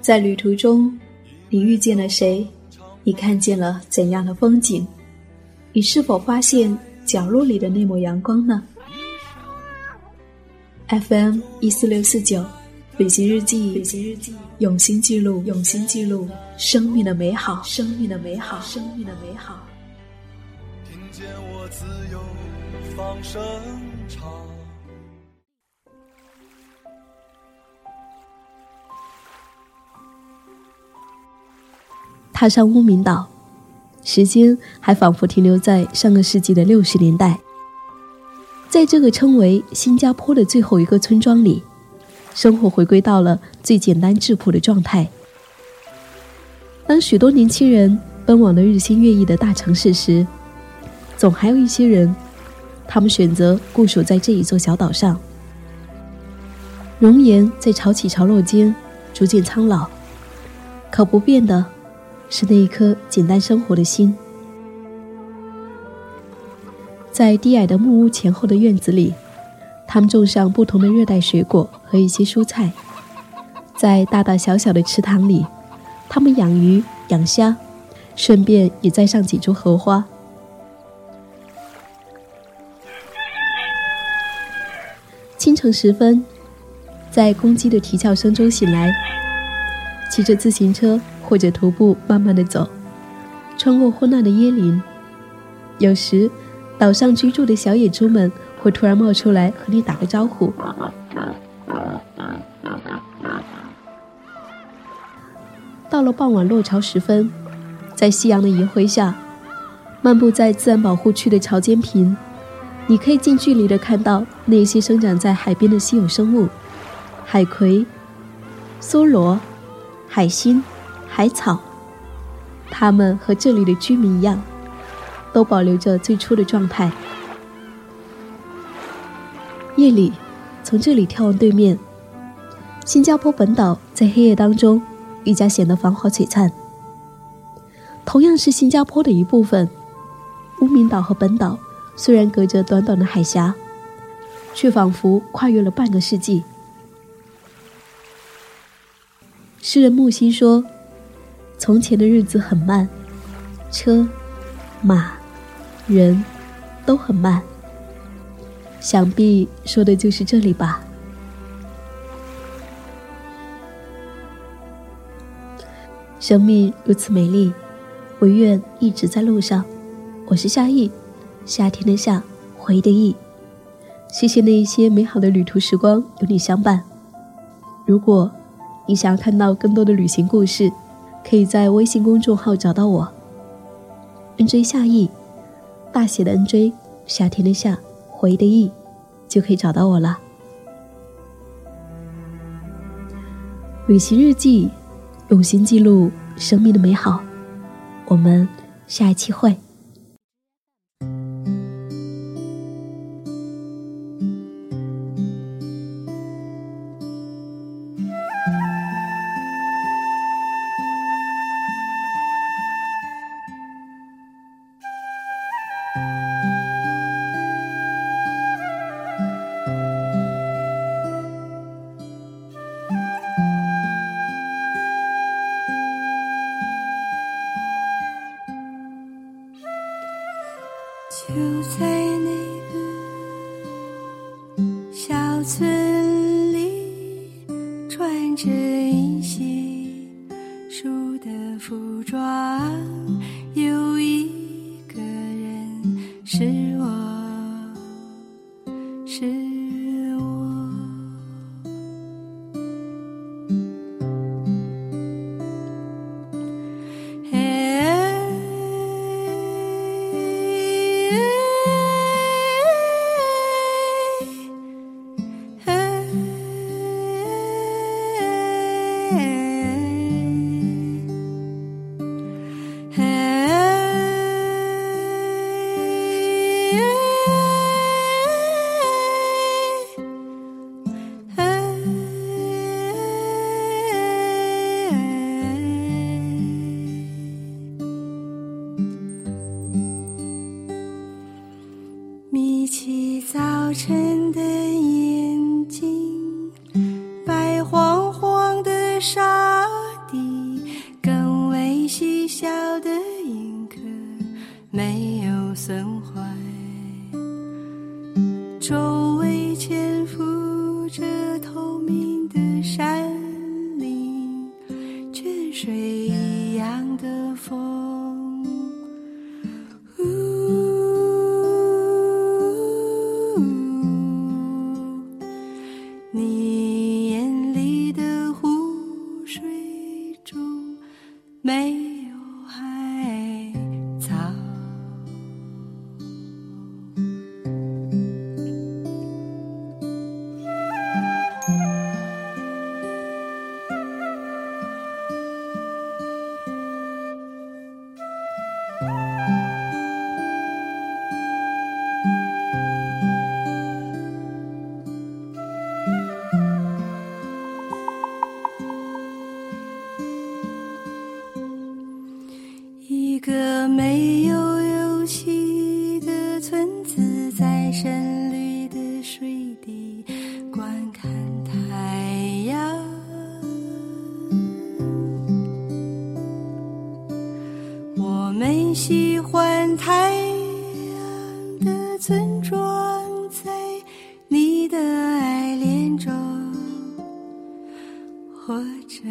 在旅途中，你遇见了谁？你看见了怎样的风景？你是否发现角落里的那抹阳光呢？FM 一四六四九，旅行日记，旅行日记，用心记录，用心记录生命的美好，生命的美好，生命的美好。听见我自由放声唱。踏上乌名岛，时间还仿佛停留在上个世纪的六十年代。在这个称为新加坡的最后一个村庄里，生活回归到了最简单质朴的状态。当许多年轻人奔往了日新月异的大城市时，总还有一些人，他们选择固守在这一座小岛上。容颜在潮起潮落间逐渐苍老，可不变的。是那一颗简单生活的心，在低矮的木屋前后的院子里，他们种上不同的热带水果和一些蔬菜；在大大小小的池塘里，他们养鱼养虾，顺便也栽上几株荷花。清晨时分，在公鸡的啼叫声中醒来，骑着自行车。或者徒步慢慢的走，穿过昏暗的椰林。有时，岛上居住的小野猪们会突然冒出来和你打个招呼。到了傍晚落潮时分，在夕阳的余晖下，漫步在自然保护区的潮间坪，你可以近距离的看到那些生长在海边的稀有生物：海葵、梭罗、海星。海草，它们和这里的居民一样，都保留着最初的状态。夜里，从这里眺望对面，新加坡本岛在黑夜当中愈加显得繁华璀璨。同样是新加坡的一部分，乌名岛和本岛虽然隔着短短的海峡，却仿佛跨越了半个世纪。诗人木心说。从前的日子很慢，车、马、人都很慢。想必说的就是这里吧。生命如此美丽，我愿一直在路上。我是夏意，夏天的夏，回忆的忆。谢谢那一些美好的旅途时光有你相伴。如果你想要看到更多的旅行故事。可以在微信公众号找到我，NJ 夏意，大写的 NJ，夏天的夏，回忆的忆，就可以找到我了。旅行日记，用心记录生命的美好。我们下一期会。村里穿着银杏树的服装，有一个人是。周未见。没有游戏的村子在深绿的水底观看太阳。我们喜欢太阳的村庄在你的爱恋中活着